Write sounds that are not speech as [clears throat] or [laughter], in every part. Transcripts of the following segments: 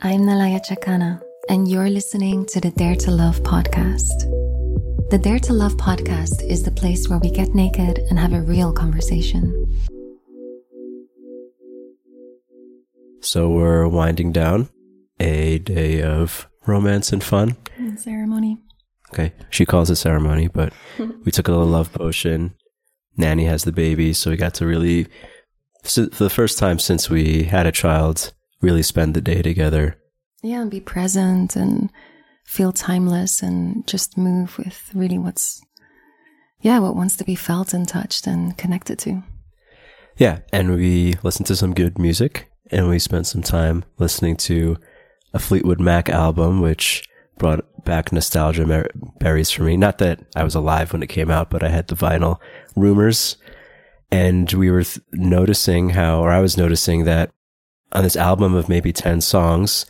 I'm Nalaya Chakana, and you're listening to the Dare to Love podcast. The Dare to Love podcast is the place where we get naked and have a real conversation. So we're winding down a day of romance and fun. And Ceremony. Okay. She calls it ceremony, but [laughs] we took a little love potion. Nanny has the baby, so we got to really, for the first time since we had a child, really spend the day together. Yeah, and be present and feel timeless and just move with really what's, yeah, what wants to be felt and touched and connected to. Yeah. And we listened to some good music and we spent some time listening to a Fleetwood Mac album, which brought back nostalgia mer- berries for me. Not that I was alive when it came out, but I had the vinyl Rumours and we were th- noticing how, or I was noticing that on this album of maybe 10 songs,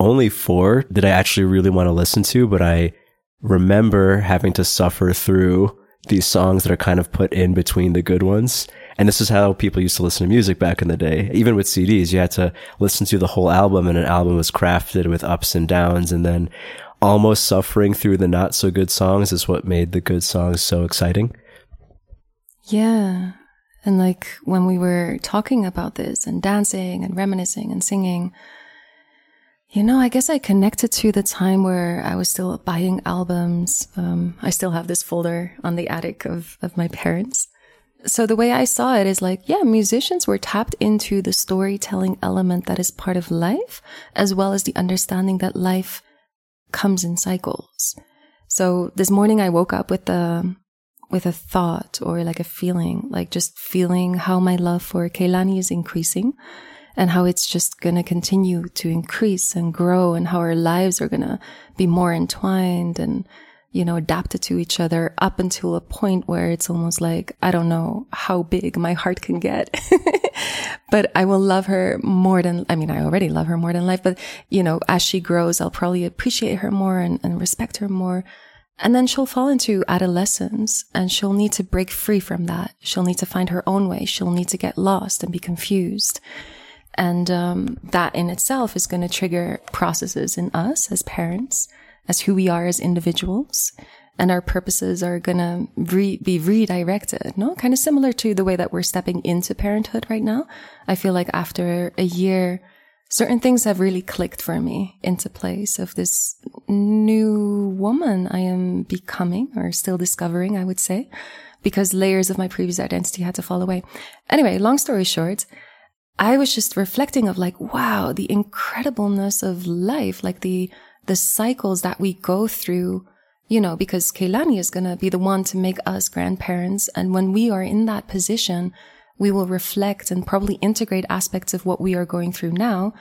only four did I actually really want to listen to, but I remember having to suffer through these songs that are kind of put in between the good ones. And this is how people used to listen to music back in the day. Even with CDs, you had to listen to the whole album and an album was crafted with ups and downs and then almost suffering through the not so good songs is what made the good songs so exciting. Yeah. And like when we were talking about this and dancing and reminiscing and singing, you know, I guess I connected to the time where I was still buying albums. Um, I still have this folder on the attic of, of my parents. So the way I saw it is like, yeah, musicians were tapped into the storytelling element that is part of life, as well as the understanding that life comes in cycles. So this morning I woke up with a, with a thought or like a feeling, like just feeling how my love for Kehlani is increasing and how it's just going to continue to increase and grow and how our lives are going to be more entwined and, you know, adapted to each other up until a point where it's almost like, I don't know how big my heart can get, [laughs] but I will love her more than, I mean, I already love her more than life, but you know, as she grows, I'll probably appreciate her more and, and respect her more. And then she'll fall into adolescence and she'll need to break free from that. She'll need to find her own way. She'll need to get lost and be confused. And um, that in itself is going to trigger processes in us as parents, as who we are as individuals. And our purposes are going to re- be redirected, no? Kind of similar to the way that we're stepping into parenthood right now. I feel like after a year, certain things have really clicked for me into place of this new woman I am becoming or still discovering, I would say, because layers of my previous identity had to fall away. Anyway, long story short, I was just reflecting of like, wow, the incredibleness of life, like the, the cycles that we go through, you know, because Kehlani is going to be the one to make us grandparents. And when we are in that position, we will reflect and probably integrate aspects of what we are going through now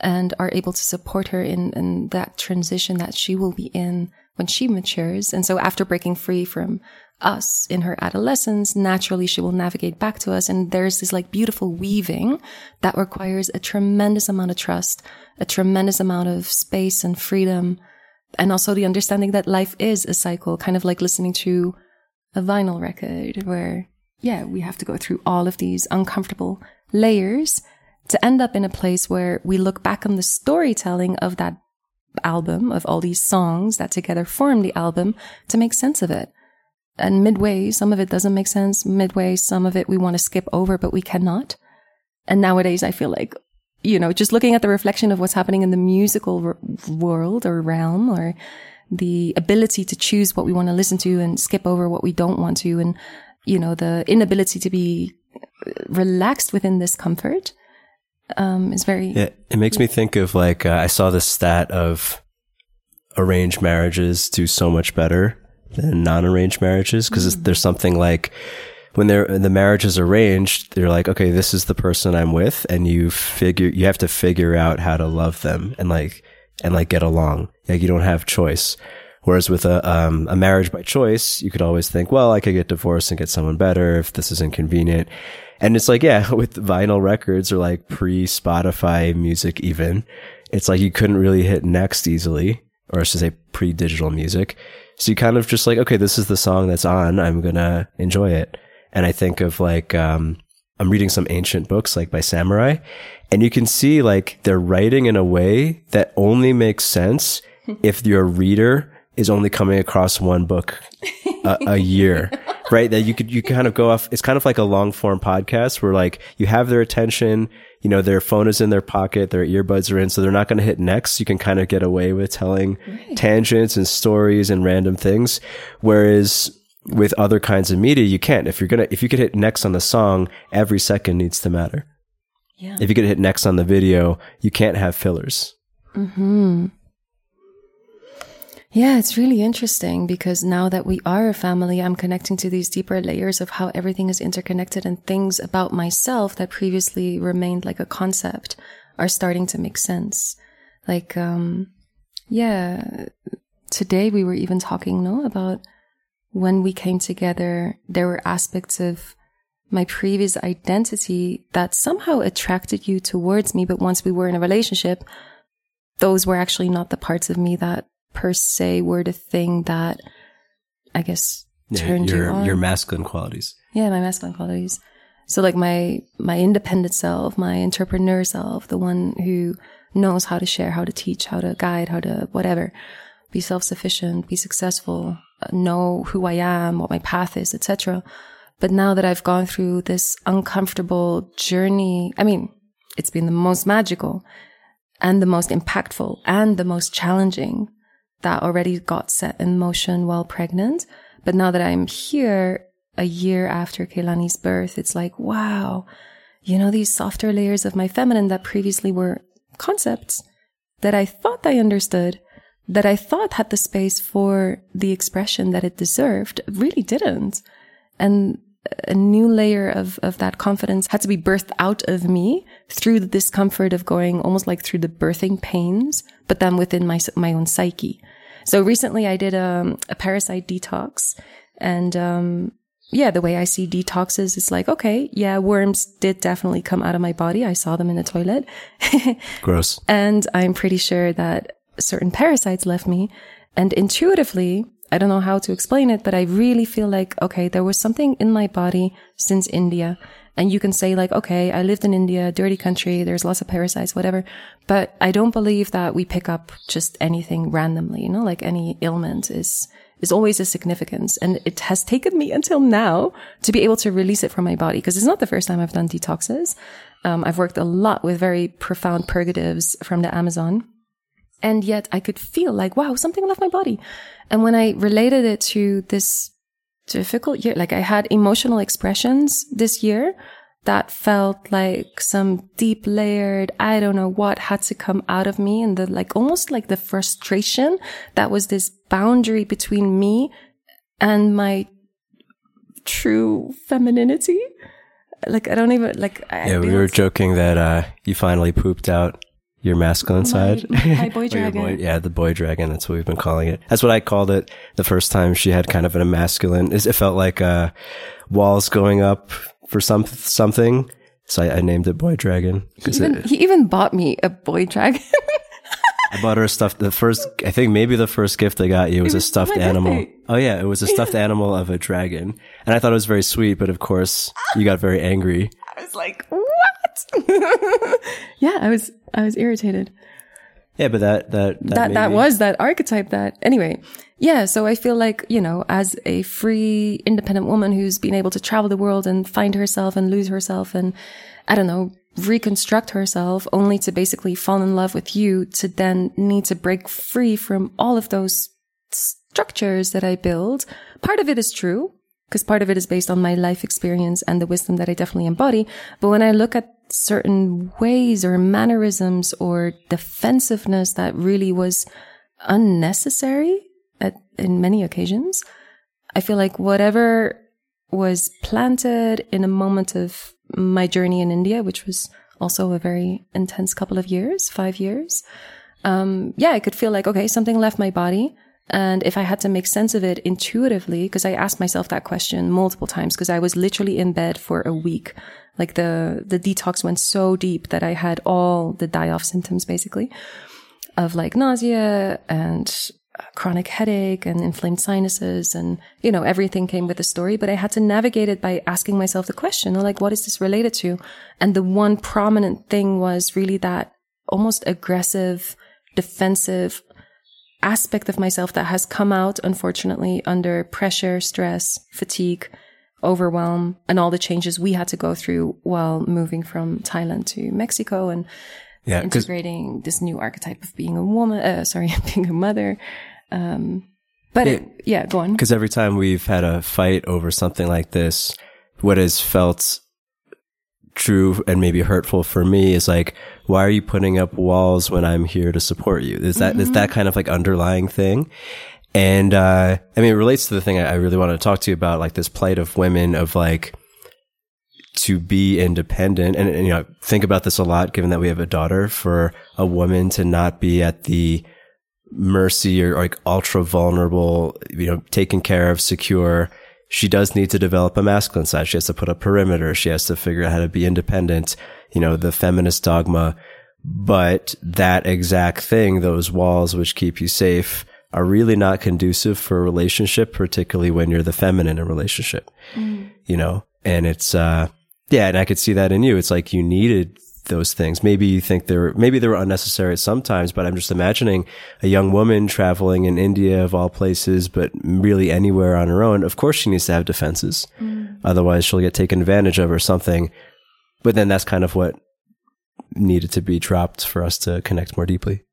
and are able to support her in, in that transition that she will be in when she matures. And so after breaking free from us in her adolescence, naturally she will navigate back to us. And there's this like beautiful weaving that requires a tremendous amount of trust, a tremendous amount of space and freedom. And also the understanding that life is a cycle, kind of like listening to a vinyl record where, yeah, we have to go through all of these uncomfortable layers to end up in a place where we look back on the storytelling of that album, of all these songs that together form the album to make sense of it. And midway, some of it doesn't make sense. Midway, some of it we want to skip over, but we cannot. And nowadays, I feel like, you know, just looking at the reflection of what's happening in the musical world or realm or the ability to choose what we want to listen to and skip over what we don't want to. And, you know, the inability to be uh, relaxed within this comfort um, is very. Yeah, it makes me think of like uh, I saw this stat of arranged marriages do so much better than non-arranged marriages because mm. there's something like when they're the marriage is arranged, they're like, okay, this is the person I'm with, and you figure you have to figure out how to love them and like and like get along. Like you don't have choice. Whereas with a um, a marriage by choice, you could always think, well, I could get divorced and get someone better if this is inconvenient. And it's like, yeah, [laughs] with vinyl records or like pre Spotify music, even, it's like you couldn't really hit next easily, or I should say pre digital music. So you kind of just like, okay, this is the song that's on. I'm going to enjoy it. And I think of like, um, I'm reading some ancient books like by samurai and you can see like they're writing in a way that only makes sense [laughs] if your reader is only coming across one book a, a year, [laughs] right? That you could, you kind of go off. It's kind of like a long form podcast where like you have their attention, you know, their phone is in their pocket, their earbuds are in, so they're not going to hit next. You can kind of get away with telling right. tangents and stories and random things. Whereas with other kinds of media, you can't. If you're going to, if you could hit next on the song, every second needs to matter. Yeah. If you could hit next on the video, you can't have fillers. Hmm. Yeah, it's really interesting because now that we are a family, I'm connecting to these deeper layers of how everything is interconnected and things about myself that previously remained like a concept are starting to make sense. Like, um, yeah, today we were even talking, no, about when we came together, there were aspects of my previous identity that somehow attracted you towards me. But once we were in a relationship, those were actually not the parts of me that per se were the thing that I guess turned your, you on. Your masculine qualities. Yeah, my masculine qualities. So like my my independent self, my entrepreneur self, the one who knows how to share, how to teach, how to guide, how to whatever, be self-sufficient, be successful, uh, know who I am, what my path is, etc. But now that I've gone through this uncomfortable journey, I mean, it's been the most magical and the most impactful and the most challenging that already got set in motion while pregnant. But now that I'm here a year after Kehlani's birth, it's like, wow, you know, these softer layers of my feminine that previously were concepts that I thought I understood, that I thought had the space for the expression that it deserved, really didn't. And a new layer of, of that confidence had to be birthed out of me through the discomfort of going almost like through the birthing pains, but then within my, my own psyche. So recently I did a, um, a parasite detox and, um, yeah, the way I see detoxes is like, okay, yeah, worms did definitely come out of my body. I saw them in the toilet. [laughs] Gross. And I'm pretty sure that certain parasites left me. And intuitively, I don't know how to explain it, but I really feel like, okay, there was something in my body since India. And you can say like, okay, I lived in India, dirty country. There's lots of parasites, whatever. But I don't believe that we pick up just anything randomly, you know, like any ailment is, is always a significance. And it has taken me until now to be able to release it from my body because it's not the first time I've done detoxes. Um, I've worked a lot with very profound purgatives from the Amazon. And yet I could feel like, wow, something left my body. And when I related it to this difficult year, like I had emotional expressions this year that felt like some deep layered, I don't know what had to come out of me and the like almost like the frustration that was this boundary between me and my true femininity. Like I don't even like. Yeah, we were joking that uh, you finally pooped out your masculine my, side. [laughs] My boy dragon. boy, yeah, the boy dragon. That's what we've been calling it. That's what I called it the first time she had kind of an masculine. It felt like uh, walls going up for some something. So I, I named it boy dragon. He even, it, he even bought me a boy dragon. [laughs] I bought her stuff. The first, I think maybe the first gift I got you was, was a stuffed animal. Birthday. Oh yeah, it was a stuffed animal of a dragon, and I thought it was very sweet. But of course, you got very angry. I was like, what? [laughs] yeah, I was I was irritated. Yeah, but that that that that, that was that archetype. That anyway. Yeah, so I feel like you know, as a free, independent woman who's been able to travel the world and find herself and lose herself and I don't know, reconstruct herself only to basically fall in love with you to then need to break free from all of those structures that I build. Part of it is true because part of it is based on my life experience and the wisdom that I definitely embody. But when I look at certain ways or mannerisms or defensiveness that really was unnecessary at, in many occasions. I feel like whatever was planted in a moment of my journey in India, which was also a very intense couple of years, five years. Um, yeah, I could feel like, okay, something left my body. And if I had to make sense of it intuitively, because I asked myself that question multiple times, because I was literally in bed for a week. Like the, the detox went so deep that I had all the die off symptoms basically of like nausea and uh, chronic headache and inflamed sinuses and, you know, everything came with the story, but I had to navigate it by asking myself the question, like, what is this related to? And the one prominent thing was really that almost aggressive, defensive aspect of myself that has come out, unfortunately, under pressure, stress, fatigue, overwhelm, and all the changes we had to go through while moving from Thailand to Mexico and Yeah, integrating this new archetype of being a woman, uh, sorry, [laughs] being a mother. Um, but it, yeah, go on. Because every time we've had a fight over something like this, what has felt true and maybe hurtful for me is like, why are you putting up walls when I'm here to support you? Is that is that kind of like underlying thing? And uh, I mean, it relates to the thing I really want to talk to you about, like this plight of women of like to be independent and, and you know think about this a lot given that we have a daughter for a woman to not be at the mercy or like ultra vulnerable, you know, taken care of, secure. She does need to develop a masculine side. She has to put a perimeter. She has to figure out how to be independent, you know, the feminist dogma. But that exact thing, those walls which keep you safe are really not conducive for a relationship, particularly when you're the feminine in a relationship, you know, and it's, uh, yeah. And I could see that in you. It's like you needed those things. Maybe you think they're, maybe they were unnecessary at sometimes, but I'm just imagining a young woman traveling in India of all places, but really anywhere on her own. Of course she needs to have defenses. Otherwise she'll get taken advantage of or something. But then that's kind of what needed to be dropped for us to connect more deeply.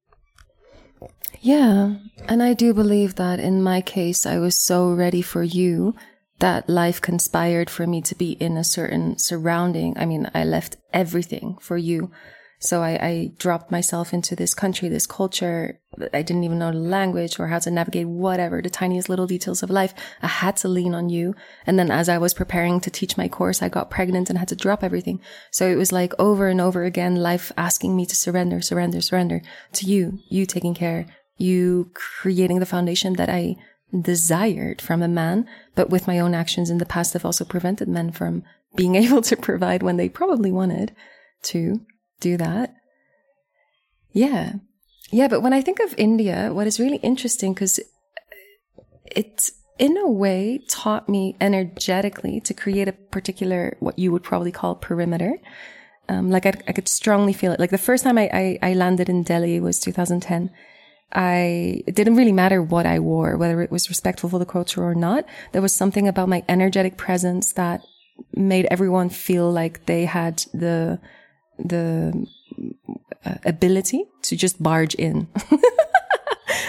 Yeah. And I do believe that in my case, I was so ready for you that life conspired for me to be in a certain surrounding. I mean, I left everything for you. So I, I dropped myself into this country, this culture. I didn't even know the language or how to navigate whatever, the tiniest little details of life. I had to lean on you. And then as I was preparing to teach my course, I got pregnant and had to drop everything. So it was like over and over again, life asking me to surrender, surrender, surrender to you, you taking care, you creating the foundation that I desired from a man, but with my own actions in the past have also prevented men from being [laughs] able to provide when they probably wanted to do that. Yeah. Yeah, but when I think of India, what is really interesting, because it in a way taught me energetically to create a particular, what you would probably call perimeter. Um, like I, I could strongly feel it. Like the first time I, I, I landed in Delhi was 2010. I, it didn't really matter what I wore, whether it was respectful for the culture or not. There was something about my energetic presence that made everyone feel like they had the, the uh, ability to just barge in. [laughs]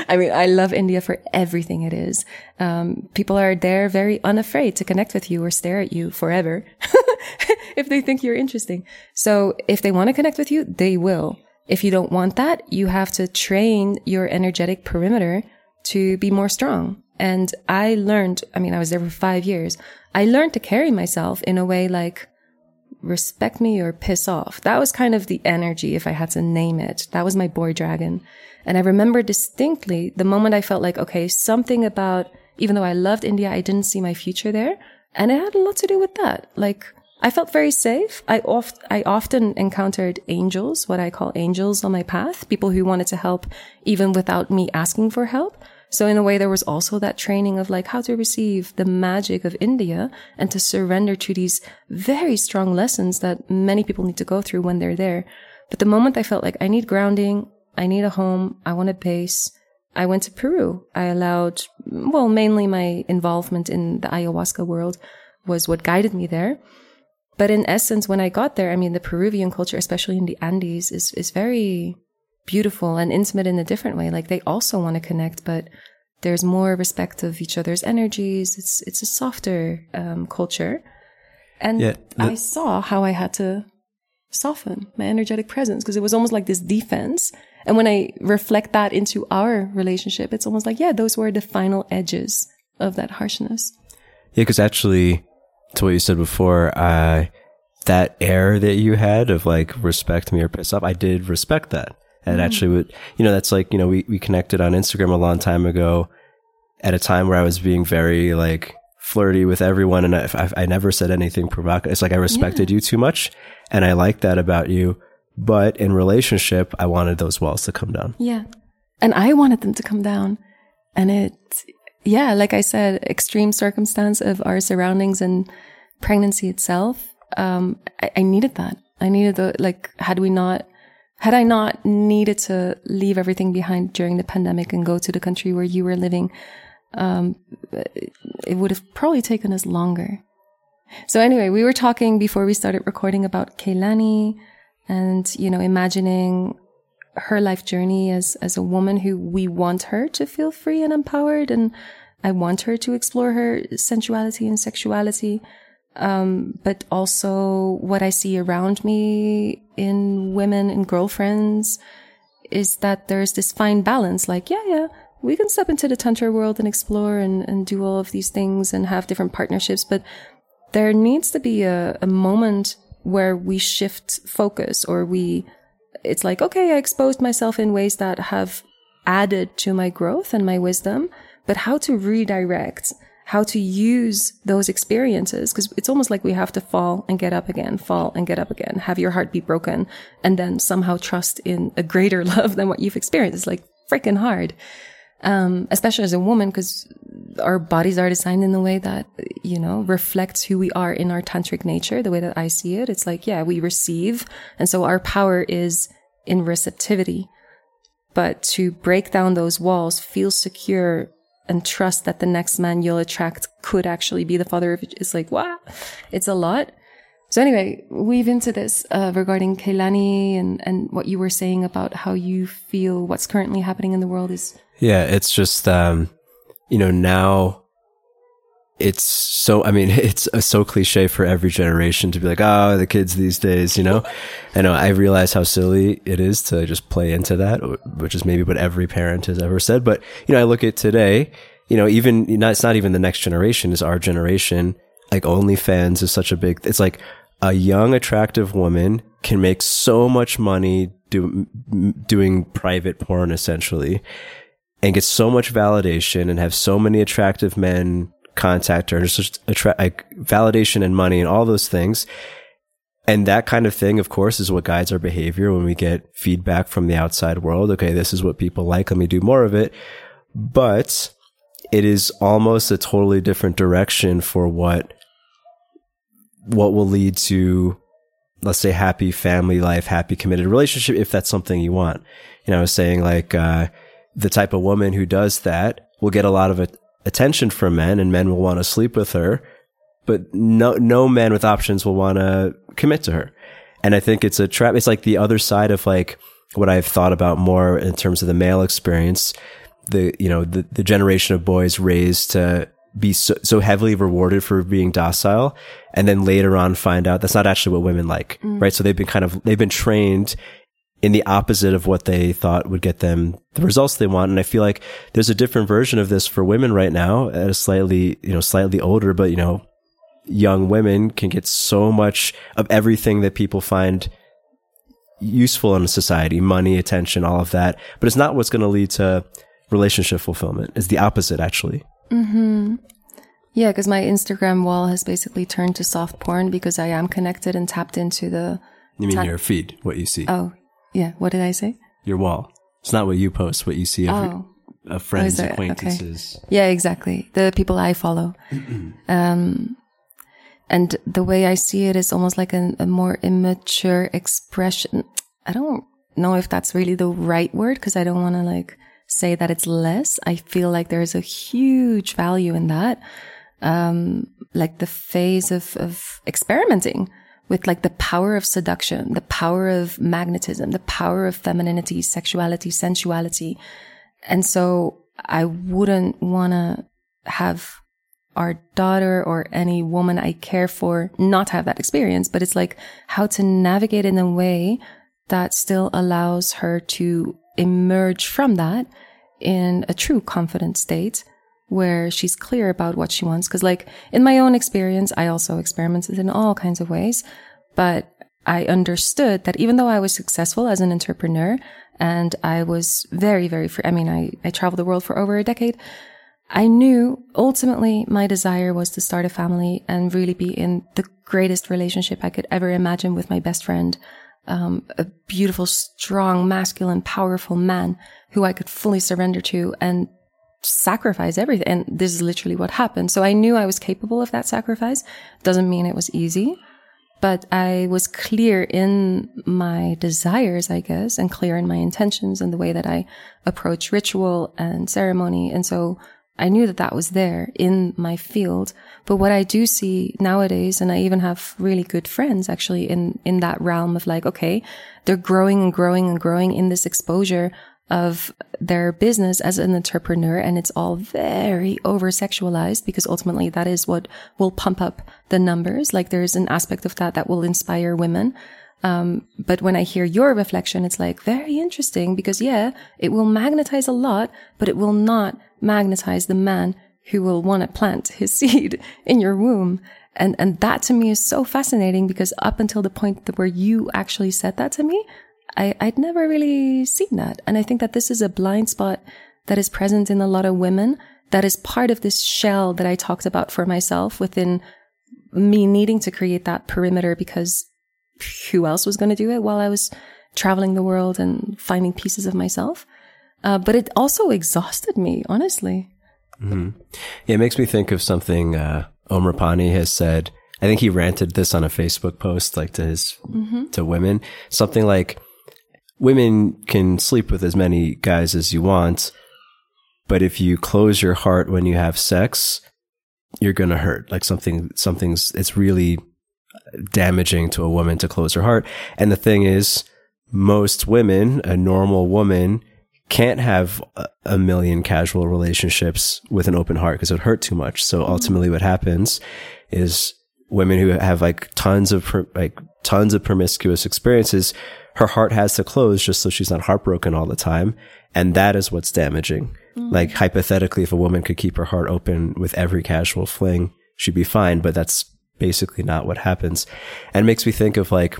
I mean, I love India for everything it is. Um, people are there very unafraid to connect with you or stare at you forever [laughs] if they think you're interesting. So if they want to connect with you, they will. If you don't want that, you have to train your energetic perimeter to be more strong. And I learned, I mean, I was there for five years. I learned to carry myself in a way like, respect me or piss off. That was kind of the energy, if I had to name it. That was my boy dragon. And I remember distinctly the moment I felt like, okay, something about, even though I loved India, I didn't see my future there. And it had a lot to do with that. Like, I felt very safe. I oft, I often encountered angels, what I call angels on my path, people who wanted to help even without me asking for help. So in a way, there was also that training of like how to receive the magic of India and to surrender to these very strong lessons that many people need to go through when they're there. But the moment I felt like I need grounding, I need a home, I want a base, I went to Peru. I allowed, well, mainly my involvement in the ayahuasca world was what guided me there. But in essence, when I got there, I mean, the Peruvian culture, especially in the Andes, is, is very beautiful and intimate in a different way. Like they also want to connect, but there's more respect of each other's energies. It's, it's a softer, um, culture. And Yeah, I saw how I had to soften my energetic presence because it was almost like this defense. And when I reflect that into our relationship, it's almost like, yeah, those were the final edges of that harshness. Yeah, because actually, to what you said before, uh, that air that you had of like respect me or piss off, I did respect that. And actually, would you know, that's like you know, we we connected on Instagram a long time ago, at a time where I was being very like flirty with everyone, and I, I, I never said anything provocative. It's like I respected you too much, and I liked that about you. But in relationship, I wanted those walls to come down. Yeah. And I wanted them to come down. And it, yeah, like I said, extreme circumstance of our surroundings and pregnancy itself. Um, I, I needed that. I needed the, like, had we not, had I not needed to leave everything behind during the pandemic and go to the country where you were living, um, it would have probably taken us longer. So anyway, we were talking before we started recording about Kehlani and, you know, imagining her life journey as, as a woman who we want her to feel free and empowered. And I want her to explore her sensuality and sexuality. Um, but also what I see around me in women and girlfriends is that there's this fine balance. Like, yeah, yeah, we can step into the tantra world and explore and, and do all of these things and have different partnerships, but there needs to be a, a moment where we shift focus or we, it's like, okay, I exposed myself in ways that have added to my growth and my wisdom, but how to redirect, how to use those experiences. Cause it's almost like we have to fall and get up again, fall and get up again, have your heart be broken and then somehow trust in a greater [laughs] love than what you've experienced. It's like freaking hard. Um, especially as a woman, because our bodies are designed in a way that, you know, reflects who we are in our tantric nature, the way that I see it. It's like, yeah, we receive. And so our power is in receptivity. But to break down those walls, feel secure and trust that the next man you'll attract could actually be the father of it is like, wow, it's a lot. So anyway, weave into this uh, regarding Kehlani and, and what you were saying about how you feel what's currently happening in the world is. Yeah, it's just, um, you know, now it's so, I mean, [laughs] it's so cliche for every generation to be like, oh, the kids these days, you know? [laughs] I know I realize how silly it is to just play into that, which is maybe what every parent has ever said. But, you know, I look at today, you know, even, it's not even the next generation, it's our generation. Like OnlyFans is such a big, it's like a young, attractive woman can make so much money do, doing private porn essentially and get so much validation and have so many attractive men contact her just like validation and money and all those things. And that kind of thing, of course, is what guides our behavior when we get feedback from the outside world. Okay, this is what people like. Let me do more of it. But it is almost a totally different direction for what, what will lead to, let's say, happy family life, happy committed relationship, if that's something you want. You know, I was saying like, uh, the type of woman who does that will get a lot of attention from men and men will want to sleep with her, but no, no man with options will want to commit to her. And I think it's a trap. It's like the other side of like what I've thought about more in terms of the male experience. The, you know, the, the generation of boys raised to be so, so heavily rewarded for being docile and then later on find out that's not actually what women like, mm. right? So they've been kind of, they've been trained in the opposite of what they thought would get them the results they want. And I feel like there's a different version of this for women right now at a slightly, you know, slightly older, but you know, young women can get so much of everything that people find useful in society, money, attention, all of that. But it's not what's going to lead to relationship fulfillment. It's the opposite, actually. Mm-hmm. Yeah, because my Instagram wall has basically turned to soft porn because I am connected and tapped into the. You mean your feed, what you see? Oh, yeah. What did I say? Your wall. It's not what you post, what you see of, oh. of friends, oh, acquaintances. Okay. Yeah, exactly. The people I follow. [clears throat] um, and the way I see it is almost like a, a more immature expression. I don't know if that's really the right word because I don't want to like say that it's less. I feel like there's a huge value in that. Um, like the phase of, of experimenting with like the power of seduction, the power of magnetism, the power of femininity, sexuality, sensuality. And so I wouldn't want to have our daughter or any woman I care for not have that experience, but it's like how to navigate in a way that still allows her to emerge from that in a true confident state where she's clear about what she wants. Cause like in my own experience, I also experimented in all kinds of ways, but I understood that even though I was successful as an entrepreneur and I was very, very free, I mean, I, I traveled the world for over a decade. I knew ultimately my desire was to start a family and really be in the greatest relationship I could ever imagine with my best friend. Um, a beautiful, strong, masculine, powerful man who I could fully surrender to and sacrifice everything. And this is literally what happened. So I knew I was capable of that sacrifice. Doesn't mean it was easy, but I was clear in my desires, I guess, and clear in my intentions and the way that I approach ritual and ceremony. And so I knew that that was there in my field. But what I do see nowadays, and I even have really good friends actually in, in that realm of like, okay, they're growing and growing and growing in this exposure of their business as an entrepreneur. And it's all very over sexualized because ultimately that is what will pump up the numbers. Like there's an aspect of that that will inspire women. Um, but when I hear your reflection, it's like very interesting because yeah, it will magnetize a lot, but it will not magnetize the man who will want to plant his [laughs] seed in your womb. And, and that to me is so fascinating because up until the point where you actually said that to me, I, I'd never really seen that. And I think that this is a blind spot that is present in a lot of women that is part of this shell that I talked about for myself within me needing to create that perimeter because who else was going to do it while I was traveling the world and finding pieces of myself. Uh, but it also exhausted me, honestly. Mm-hmm. Yeah, it makes me think of something uh, Omar Pani has said. I think he ranted this on a Facebook post, like to his mm-hmm. to women, something like, "Women can sleep with as many guys as you want, but if you close your heart when you have sex, you're gonna hurt. Like something, something's. It's really damaging to a woman to close her heart. And the thing is, most women, a normal woman, can't have a million casual relationships with an open heart because it would hurt too much. So mm-hmm. ultimately what happens is women who have like tons of, like tons of promiscuous experiences, her heart has to close just so she's not heartbroken all the time. And that is what's damaging. Mm. Like hypothetically, if a woman could keep her heart open with every casual fling, she'd be fine. But that's basically not what happens. And it makes me think of like,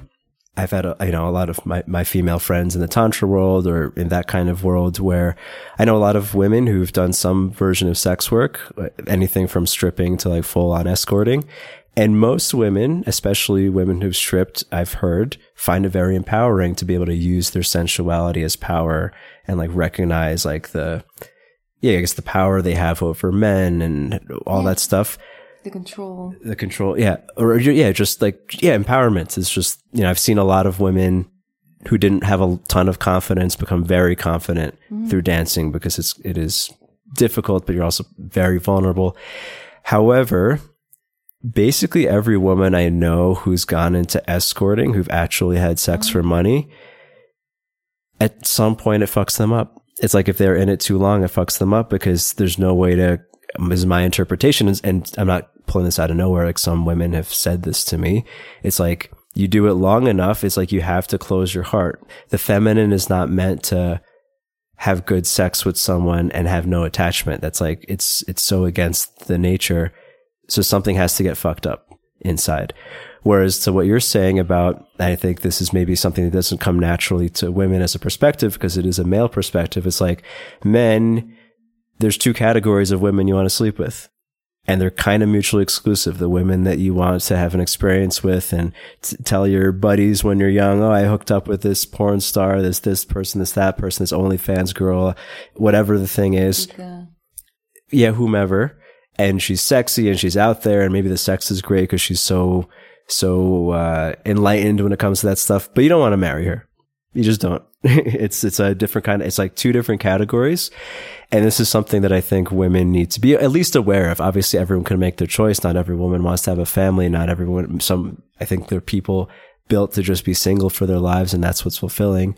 I've had, a, you know, a lot of my, my female friends in the tantra world or in that kind of world where I know a lot of women who've done some version of sex work, anything from stripping to like full on escorting. And most women, especially women who've stripped, I've heard find it very empowering to be able to use their sensuality as power and like recognize like the, yeah, I guess the power they have over men and all yeah. that stuff the control the control yeah or yeah just like yeah empowerment is just you know i've seen a lot of women who didn't have a ton of confidence become very confident mm-hmm. through dancing because it's it is difficult but you're also very vulnerable however basically every woman i know who's gone into escorting who've actually had sex mm-hmm. for money at some point it fucks them up it's like if they're in it too long it fucks them up because there's no way to is my interpretation. And I'm not pulling this out of nowhere. Like some women have said this to me. It's like you do it long enough. It's like you have to close your heart. The feminine is not meant to have good sex with someone and have no attachment. That's like, it's, it's so against the nature. So something has to get fucked up inside. Whereas to what you're saying about, I think this is maybe something that doesn't come naturally to women as a perspective because it is a male perspective. It's like men, there's two categories of women you want to sleep with. And they're kind of mutually exclusive. The women that you want to have an experience with and t- tell your buddies when you're young, oh, I hooked up with this porn star, this, this person, this, that person, this OnlyFans girl, whatever the thing is. Okay. Yeah, whomever. And she's sexy and she's out there and maybe the sex is great because she's so, so, uh, enlightened when it comes to that stuff, but you don't want to marry her. You just don't. [laughs] it's, it's a different kind of, it's like two different categories. And this is something that I think women need to be at least aware of. Obviously, everyone can make their choice. Not every woman wants to have a family. Not everyone, some, I think there are people built to just be single for their lives and that's what's fulfilling.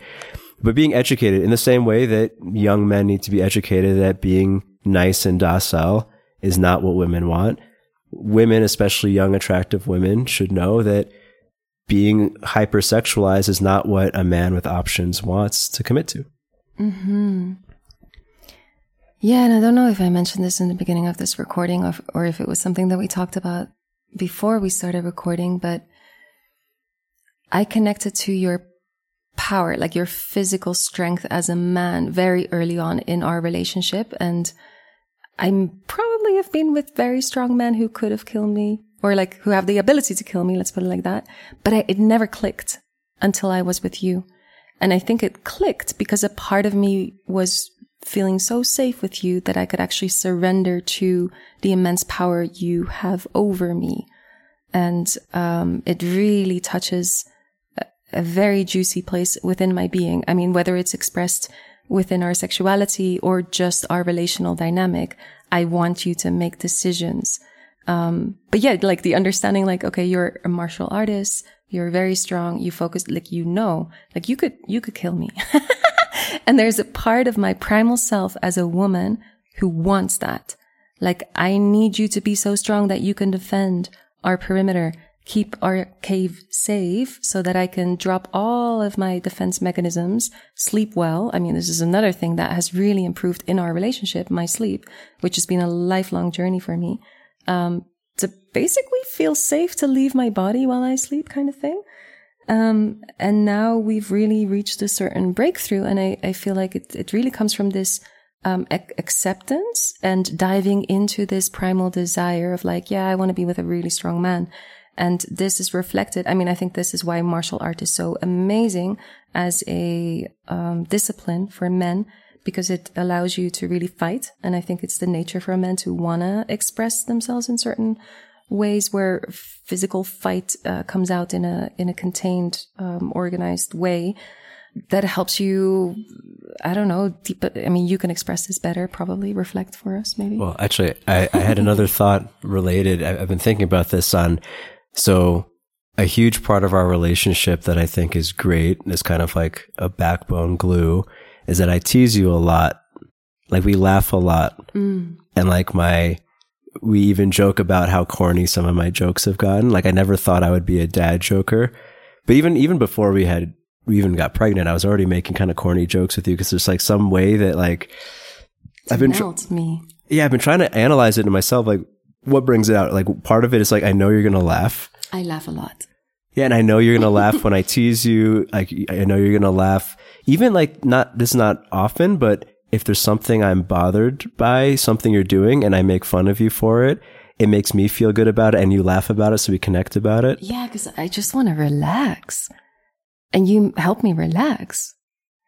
But being educated in the same way that young men need to be educated that being nice and docile is not what women want. Women, especially young, attractive women should know that being hypersexualized is not what a man with options wants to commit to. Mm-hmm. Yeah, and I don't know if I mentioned this in the beginning of this recording or, or if it was something that we talked about before we started recording, but I connected to your power, like your physical strength as a man very early on in our relationship. And I probably have been with very strong men who could have killed me or like who have the ability to kill me. Let's put it like that. But I, it never clicked until I was with you. And I think it clicked because a part of me was feeling so safe with you that I could actually surrender to the immense power you have over me. And, um, it really touches a, a very juicy place within my being. I mean, whether it's expressed within our sexuality or just our relational dynamic, I want you to make decisions. Um, but yeah, like the understanding, like, okay, you're a martial artist. You're very strong. You focus, like, you know, like you could, you could kill me. [laughs] and there's a part of my primal self as a woman who wants that. Like, I need you to be so strong that you can defend our perimeter, keep our cave safe so that I can drop all of my defense mechanisms, sleep well. I mean, this is another thing that has really improved in our relationship, my sleep, which has been a lifelong journey for me. Um, to basically feel safe to leave my body while I sleep kind of thing. Um, and now we've really reached a certain breakthrough. And I, I feel like it, it really comes from this, um, ac- acceptance and diving into this primal desire of like, yeah, I want to be with a really strong man. And this is reflected. I mean, I think this is why martial art is so amazing as a, um, discipline for men because it allows you to really fight. And I think it's the nature for a man to want to express themselves in certain ways where physical fight uh, comes out in a in a contained, um, organized way that helps you. I don't know. Deep, I mean, you can express this better. Probably reflect for us, maybe. Well, actually, I, I had another [laughs] thought related. I've been thinking about this on. So, a huge part of our relationship that I think is great and is kind of like a backbone glue is that I tease you a lot. Like we laugh a lot. Mm. And like my, we even joke about how corny some of my jokes have gotten. Like I never thought I would be a dad joker. But even, even before we had, we even got pregnant, I was already making kind of corny jokes with you because there's like some way that like, I've been, tr- me. Yeah. I've been trying to analyze it to myself. Like what brings it out? Like part of it is like, I know you're going to laugh. I laugh a lot. Yeah, and I know you're gonna [laughs] laugh when I tease you. Like I know you're gonna laugh, even like not this is not often, but if there's something I'm bothered by, something you're doing, and I make fun of you for it, it makes me feel good about it, and you laugh about it, so we connect about it. Yeah, because I just want to relax, and you help me relax.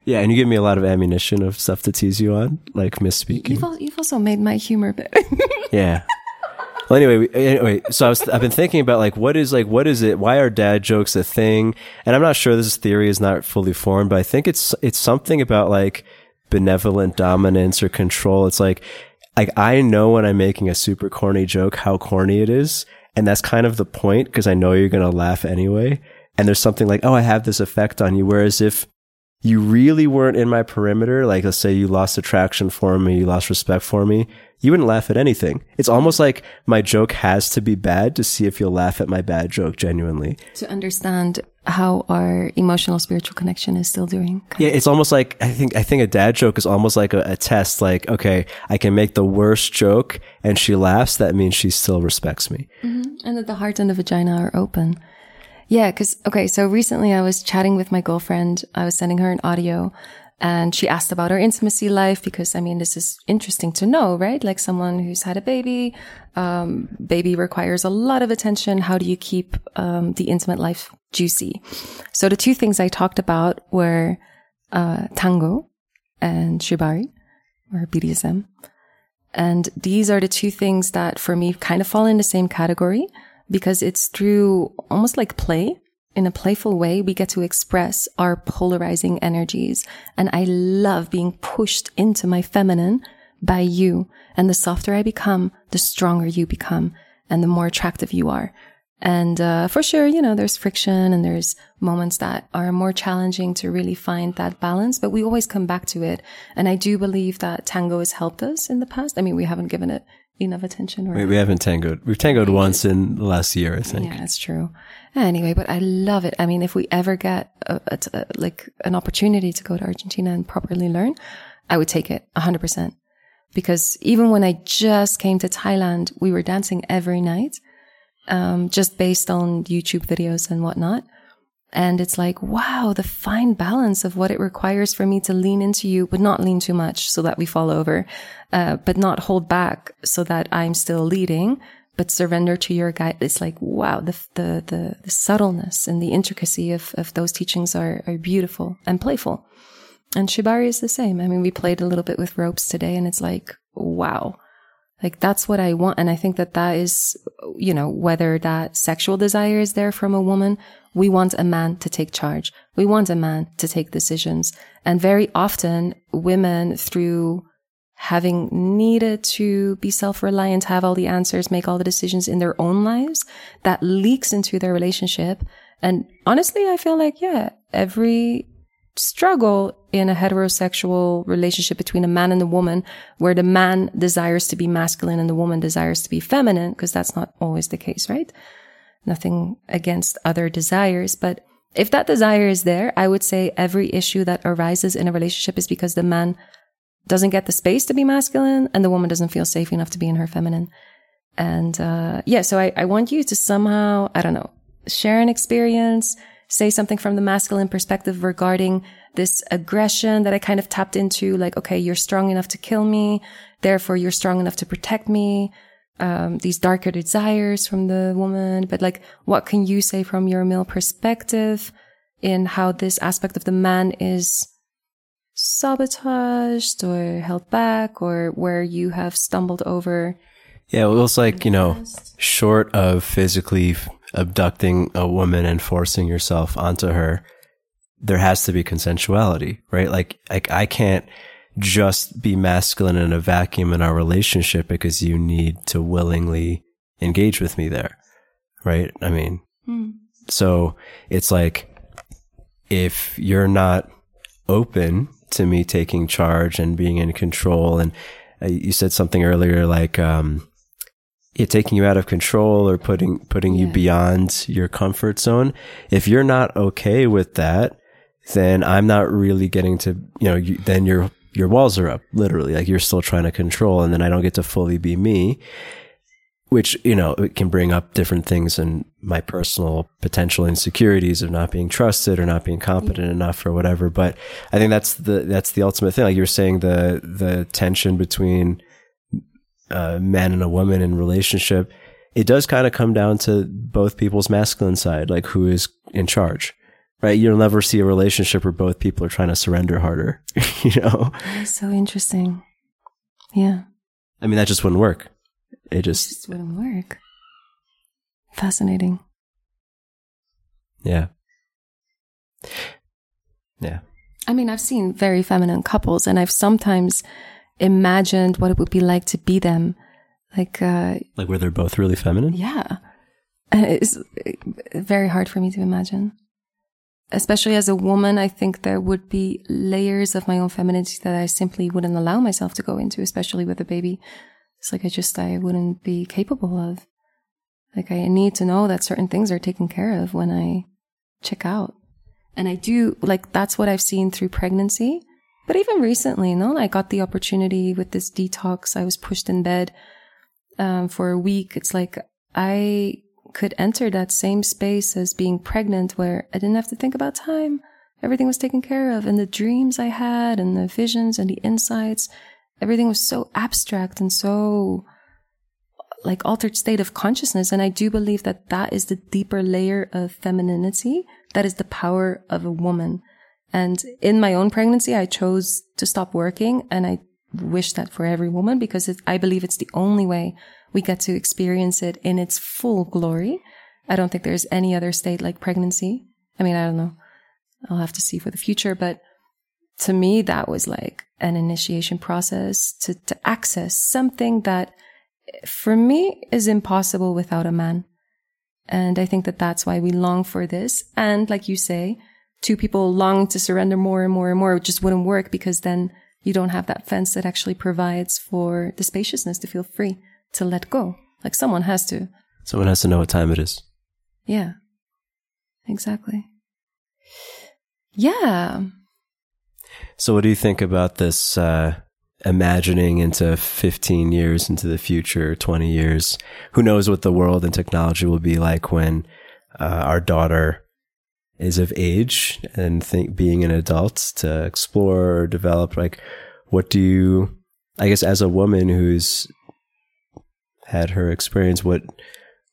Yeah, and you give me a lot of ammunition of stuff to tease you on, like misspeaking. You've, you've also made my humor better. [laughs] yeah. Well, anyway, anyway, so I was, I've been thinking about like, what is like, what is it? Why are dad jokes a thing? And I'm not sure this theory is not fully formed, but I think it's, it's something about like benevolent dominance or control. It's like, like I know when I'm making a super corny joke, how corny it is. And that's kind of the point because I know you're going to laugh anyway. And there's something like, oh, I have this effect on you. Whereas if you really weren't in my perimeter, like let's say you lost attraction for me, you lost respect for me, you wouldn't laugh at anything. It's almost like my joke has to be bad to see if you'll laugh at my bad joke genuinely. To understand how our emotional spiritual connection is still doing. Yeah, it's almost like I think I think a dad joke is almost like a, a test. Like, okay, I can make the worst joke and she laughs. That means she still respects me. Mm-hmm. And that the heart and the vagina are open. Yeah, because okay, so recently I was chatting with my girlfriend. I was sending her an audio and she asked about her intimacy life because, I mean, this is interesting to know, right? Like someone who's had a baby, um, baby requires a lot of attention. How do you keep, um, the intimate life juicy? So the two things I talked about were, uh, tango and shibari or BDSM. And these are the two things that for me kind of fall in the same category because it's through almost like play in a playful way, we get to express our polarizing energies. And I love being pushed into my feminine by you. And the softer I become, the stronger you become and the more attractive you are. And uh, for sure, you know, there's friction and there's moments that are more challenging to really find that balance, but we always come back to it. And I do believe that tango has helped us in the past. I mean, we haven't given it enough attention. Or we, we haven't tangoed. We've tangoed once in the last year, I think. Yeah, that's true. Anyway, but I love it. I mean, if we ever get a, a, a, like an opportunity to go to Argentina and properly learn, I would take it hundred percent. Because even when I just came to Thailand, we were dancing every night, um, just based on YouTube videos and whatnot. And it's like, wow, the fine balance of what it requires for me to lean into you, but not lean too much so that we fall over, uh, but not hold back so that I'm still leading, but surrender to your guide. It's like, wow, the, the, the, the subtleness and the intricacy of, of those teachings are, are beautiful and playful. And Shibari is the same. I mean, we played a little bit with ropes today and it's like, wow. Like that's what I want. And I think that that is, you know, whether that sexual desire is there from a woman, we want a man to take charge. We want a man to take decisions. And very often women through having needed to be self-reliant, have all the answers, make all the decisions in their own lives, that leaks into their relationship. And honestly, I feel like, yeah, every struggle in a heterosexual relationship between a man and a woman, where the man desires to be masculine and the woman desires to be feminine, because that's not always the case, right? Nothing against other desires, but if that desire is there, I would say every issue that arises in a relationship is because the man doesn't get the space to be masculine and the woman doesn't feel safe enough to be in her feminine. And, uh, yeah, so I, I want you to somehow, I don't know, share an experience, say something from the masculine perspective regarding this aggression that I kind of tapped into. Like, okay, you're strong enough to kill me. Therefore, you're strong enough to protect me. Um, these darker desires from the woman. But like, what can you say from your male perspective in how this aspect of the man is sabotaged or held back or where you have stumbled over? Yeah, well, was like, you know, short of physically abducting a woman and forcing yourself onto her, there has to be consensuality, right? Like, like I can't just be masculine in a vacuum in our relationship because you need to willingly engage with me there, right? I mean, hmm. so it's like if you're not open to me taking charge and being in control. And uh, you said something earlier like, um, it taking you out of control or putting putting yeah. you beyond your comfort zone. If you're not okay with that, then I'm not really getting to you know. You, then your your walls are up, literally. Like you're still trying to control, and then I don't get to fully be me which you know it can bring up different things and my personal potential insecurities of not being trusted or not being competent enough or whatever. But i think that's the that's the ultimate thing. Like you were saying the the tension between a uh, man and a woman in relationship it does kind of come down to both people's masculine side like who is in charge right? You'll never see a relationship where both people are trying to surrender harder [laughs] you know? That's so interesting. Yeah. I mean that just wouldn't work it just, it just wouldn't work. Fascinating. Yeah. Yeah. I mean, I've seen very feminine couples and I've sometimes imagined what it would be like to be them. Like, uh, like where they're both really feminine? Yeah. It's very hard for me to imagine. Especially as a woman, I think there would be layers of my own femininity that I simply wouldn't allow myself to go into, especially with a baby. It's like I just, I wouldn't be capable of. Like I need to know that certain things are taken care of when I check out. And I do, like, that's what I've seen through pregnancy. But even recently, you know, I got the opportunity with this detox. I was pushed in bed, um, for a week. It's like I could enter that same space as being pregnant where I didn't have to think about time. Everything was taken care of and the dreams I had and the visions and the insights everything was so abstract and so like altered state of consciousness. And I do believe that that is the deeper layer of femininity. That is the power of a woman. And in my own pregnancy, I chose to stop working and I wish that for every woman because it, I believe it's the only way we get to experience it in its full glory. I don't think there's any other state like pregnancy. I mean, I don't know. I'll have to see for the future, but to me, that was like an initiation process to, to access something that for me is impossible without a man. And I think that that's why we long for this. And like you say, two people long to surrender more and more and more, it just wouldn't work because then you don't have that fence that actually provides for the spaciousness to feel free, to let go. Like someone has to. Someone has to know what time it is. Yeah. Exactly. Yeah. So, what do you think about this uh, imagining into 15 years into the future, 20 years? Who knows what the world and technology will be like when uh, our daughter is of age and think being an adult to explore or develop? Like, what do you, I guess, as a woman who's had her experience, what,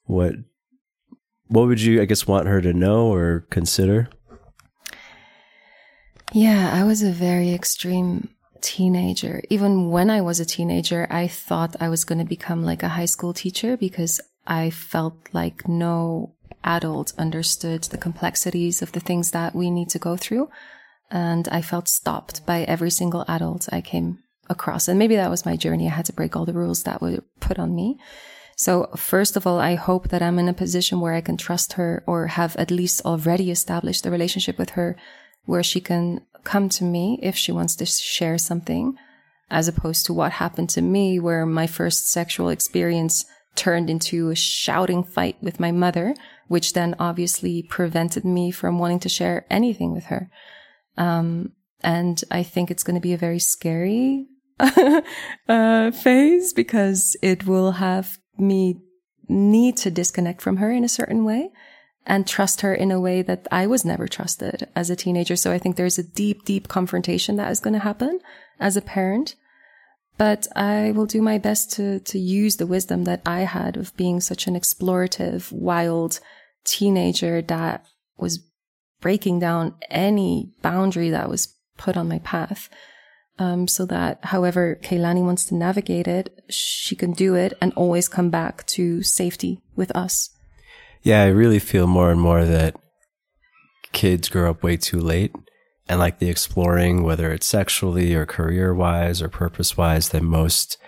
what, what would you, I guess, want her to know or consider? Yeah, I was a very extreme teenager. Even when I was a teenager, I thought I was going to become like a high school teacher because I felt like no adult understood the complexities of the things that we need to go through. And I felt stopped by every single adult I came across. And maybe that was my journey. I had to break all the rules that were put on me. So first of all, I hope that I'm in a position where I can trust her or have at least already established a relationship with her where she can come to me if she wants to share something, as opposed to what happened to me where my first sexual experience turned into a shouting fight with my mother, which then obviously prevented me from wanting to share anything with her. Um, and I think it's going to be a very scary [laughs] uh, phase because it will have me need to disconnect from her in a certain way and trust her in a way that I was never trusted as a teenager. So I think there's a deep, deep confrontation that is going to happen as a parent. But I will do my best to, to use the wisdom that I had of being such an explorative, wild teenager that was breaking down any boundary that was put on my path um, so that however Keilani wants to navigate it, she can do it and always come back to safety with us. Yeah, I really feel more and more that kids grow up way too late and like the exploring, whether it's sexually or career wise or purpose wise, that most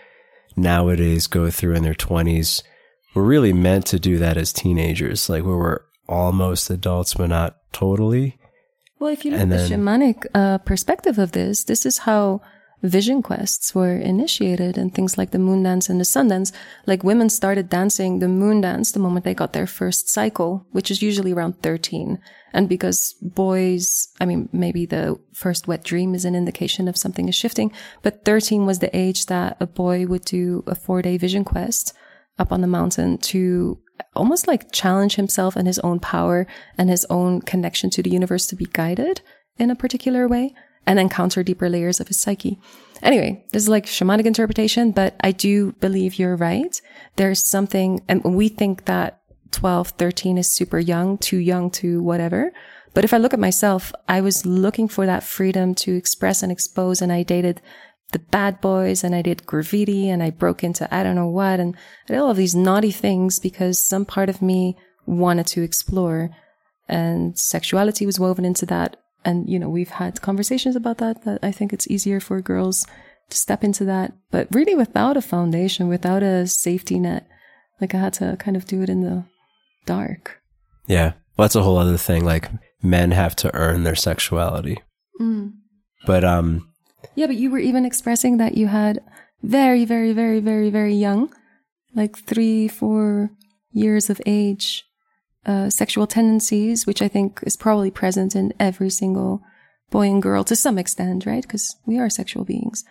nowadays go through in their 20s. We're really meant to do that as teenagers, like where we're almost adults, but not totally. Well, if you look at the shamanic uh, perspective of this, this is how vision quests were initiated and things like the moon dance and the sun dance. Like women started dancing the moon dance the moment they got their first cycle, which is usually around 13. And because boys, I mean, maybe the first wet dream is an indication of something is shifting, but 13 was the age that a boy would do a four day vision quest up on the mountain to almost like challenge himself and his own power and his own connection to the universe to be guided in a particular way and encounter deeper layers of his psyche. Anyway, this is like shamanic interpretation, but I do believe you're right. There's something, and we think that 12, 13 is super young, too young to whatever. But if I look at myself, I was looking for that freedom to express and expose, and I dated the bad boys and I did graffiti and I broke into I don't know what and I did all of these naughty things because some part of me wanted to explore and sexuality was woven into that. And, you know, we've had conversations about that, that I think it's easier for girls to step into that, but really without a foundation, without a safety net. Like I had to kind of do it in the dark. Yeah. Well, that's a whole other thing. Like men have to earn their sexuality. Mm. But, um, yeah, but you were even expressing that you had very, very, very, very, very young, like three, four years of age, uh, sexual tendencies, which I think is probably present in every single boy and girl to some extent, right? Because we are sexual beings.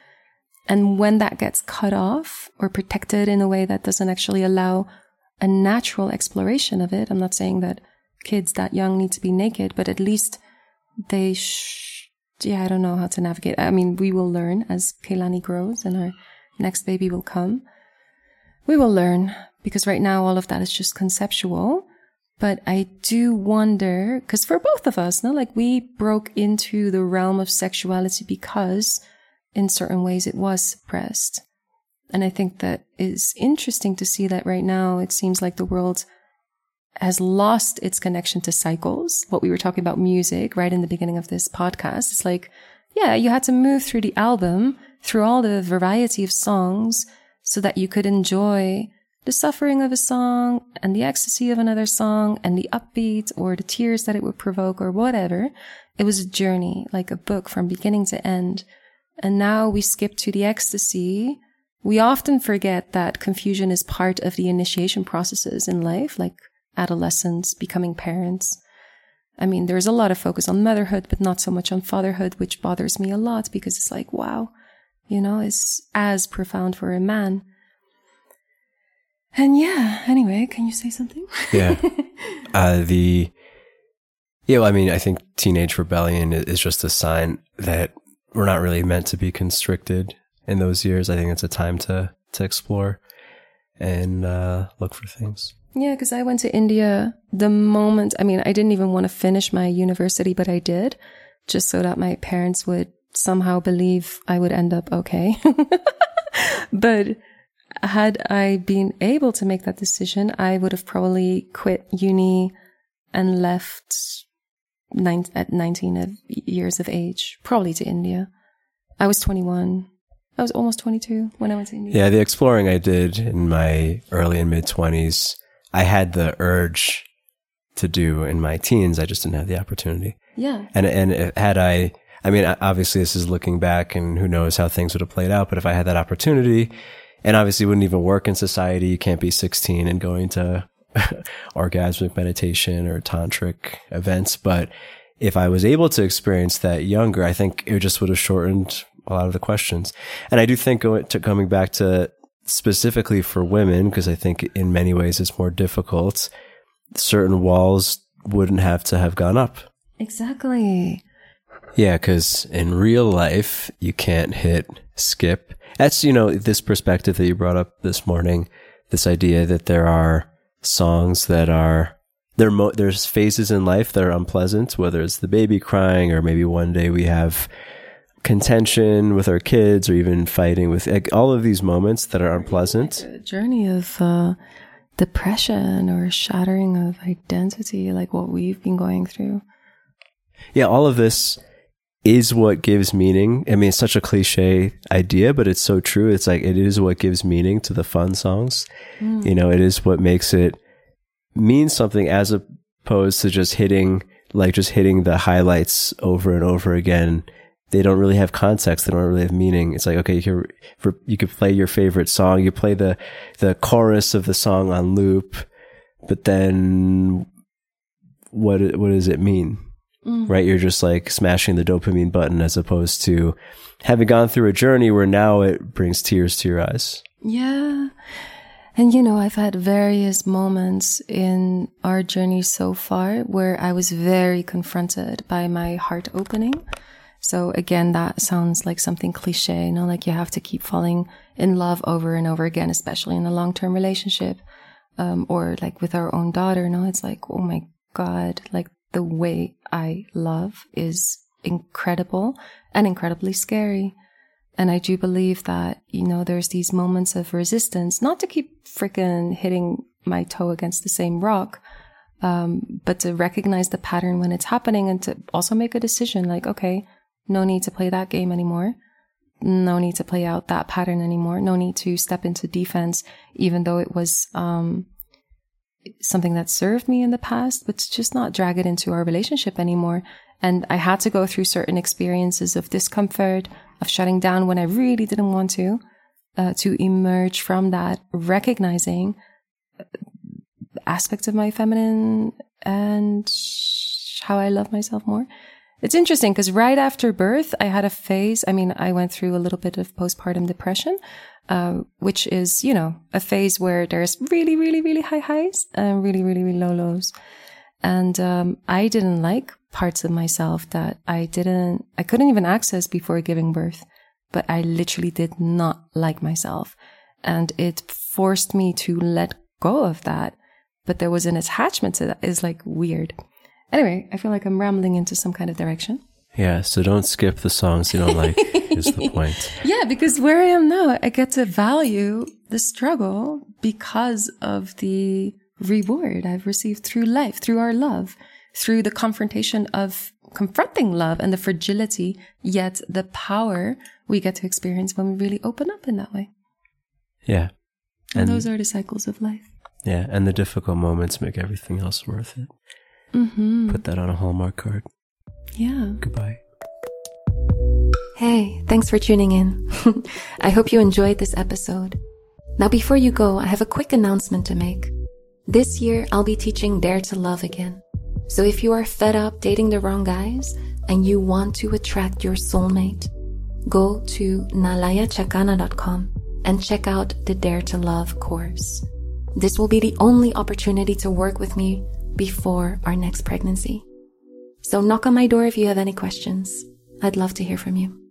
And when that gets cut off or protected in a way that doesn't actually allow a natural exploration of it, I'm not saying that kids that young need to be naked, but at least they sh- yeah, I don't know how to navigate. I mean, we will learn as Keilani grows and our next baby will come. We will learn because right now all of that is just conceptual. But I do wonder, because for both of us, no, like we broke into the realm of sexuality because in certain ways it was suppressed. And I think that is interesting to see that right now it seems like the world has lost its connection to cycles. What we were talking about music right in the beginning of this podcast. It's like, yeah, you had to move through the album, through all the variety of songs so that you could enjoy the suffering of a song and the ecstasy of another song and the upbeat or the tears that it would provoke or whatever. It was a journey, like a book from beginning to end. And now we skip to the ecstasy. We often forget that confusion is part of the initiation processes in life, like adolescence, becoming parents. I mean, there's a lot of focus on motherhood, but not so much on fatherhood, which bothers me a lot because it's like, wow, you know, it's as profound for a man. And yeah, anyway, can you say something? yeah. [laughs] Uh, the, yeah, well, I mean, I think teenage rebellion is just a sign that we're not really meant to be constricted in those years. I think it's a time to, to explore and, uh, look for things. Yeah, because I went to India the moment, I mean, I didn't even want to finish my university, but I did. just so that my parents would somehow believe I would end up okay. [laughs] but had I been able to make that decision, I would have probably quit uni and left nine, at 19 of years of age, probably to India. I was 21. I was almost 22 when I went to India. Yeah, the exploring I did in my early and mid 20s, I had the urge to do in my teens. I just didn't have the opportunity. Yeah. And and had I, I mean, obviously this is looking back, and who knows how things would have played out. But if I had that opportunity, and obviously wouldn't even work in society, you can't be 16 and going to [laughs] orgasmic meditation or tantric events. But if I was able to experience that younger, I think it just would have shortened a lot of the questions. And I do think going to coming back to specifically for women, because I think in many ways it's more difficult, certain walls wouldn't have to have gone up. Exactly. Yeah, because in real life, you can't hit skip. That's, you know, this perspective that you brought up this morning, this idea that there are songs that are, there mo- there's phases in life that are unpleasant, whether it's the baby crying or maybe one day we have contention with our kids or even fighting with like, all of these moments that are unpleasant. A journey of uh, depression or shattering of identity, like what we've been going through. Yeah, all of this is what gives meaning. I mean, it's such a cliche idea, but it's so true. It's like it is what gives meaning to the fun songs. Mm. You know, it is what makes it mean something as opposed to just hitting like just hitting the highlights over and over again they don't really have context. They don't really have meaning. It's like, okay, you could, you could play your favorite song. You play the, the chorus of the song on loop, but then what, what does it mean? Mm. Right? You're just like smashing the dopamine button as opposed to having gone through a journey where now it brings tears to your eyes. Yeah. And you know, I've had various moments in our journey so far where I was very confronted by my heart opening so again, that sounds like something cliche, you know, like you have to keep falling in love over and over again, especially in a long term relationship. Um, or like with our own daughter, you know, it's like, oh my God, like the way I love is incredible and incredibly scary. And I do believe that, you know, there's these moments of resistance, not to keep freaking hitting my toe against the same rock, um, but to recognize the pattern when it's happening and to also make a decision like, okay, no need to play that game anymore. No need to play out that pattern anymore. No need to step into defense, even though it was um, something that served me in the past, but to just not drag it into our relationship anymore. And I had to go through certain experiences of discomfort, of shutting down when I really didn't want to, uh, to emerge from that, recognizing aspects of my feminine and how I love myself more. It's interesting because right after birth, I had a phase. I mean, I went through a little bit of postpartum depression, uh, which is, you know, a phase where there's really, really, really high highs and really, really, really low lows. And um, I didn't like parts of myself that I didn't, I couldn't even access before giving birth. But I literally did not like myself. And it forced me to let go of that. But there was an attachment to that is like weird. Anyway, I feel like I'm rambling into some kind of direction. Yeah, so don't skip the songs you don't like, is the [laughs] point. Yeah, because where I am now, I get to value the struggle because of the reward I've received through life, through our love, through the confrontation of confronting love and the fragility, yet the power we get to experience when we really open up in that way. Yeah. And, and those are the cycles of life. Yeah, and the difficult moments make everything else worth it. Mm-hmm. Put that on a Hallmark card. Yeah. Goodbye. Hey, thanks for tuning in. [laughs] I hope you enjoyed this episode. Now, before you go, I have a quick announcement to make. This year, I'll be teaching Dare to Love again. So if you are fed up dating the wrong guys and you want to attract your soulmate, go to nalayachakana.com and check out the Dare to Love course. This will be the only opportunity to work with me before our next pregnancy. So knock on my door if you have any questions. I'd love to hear from you.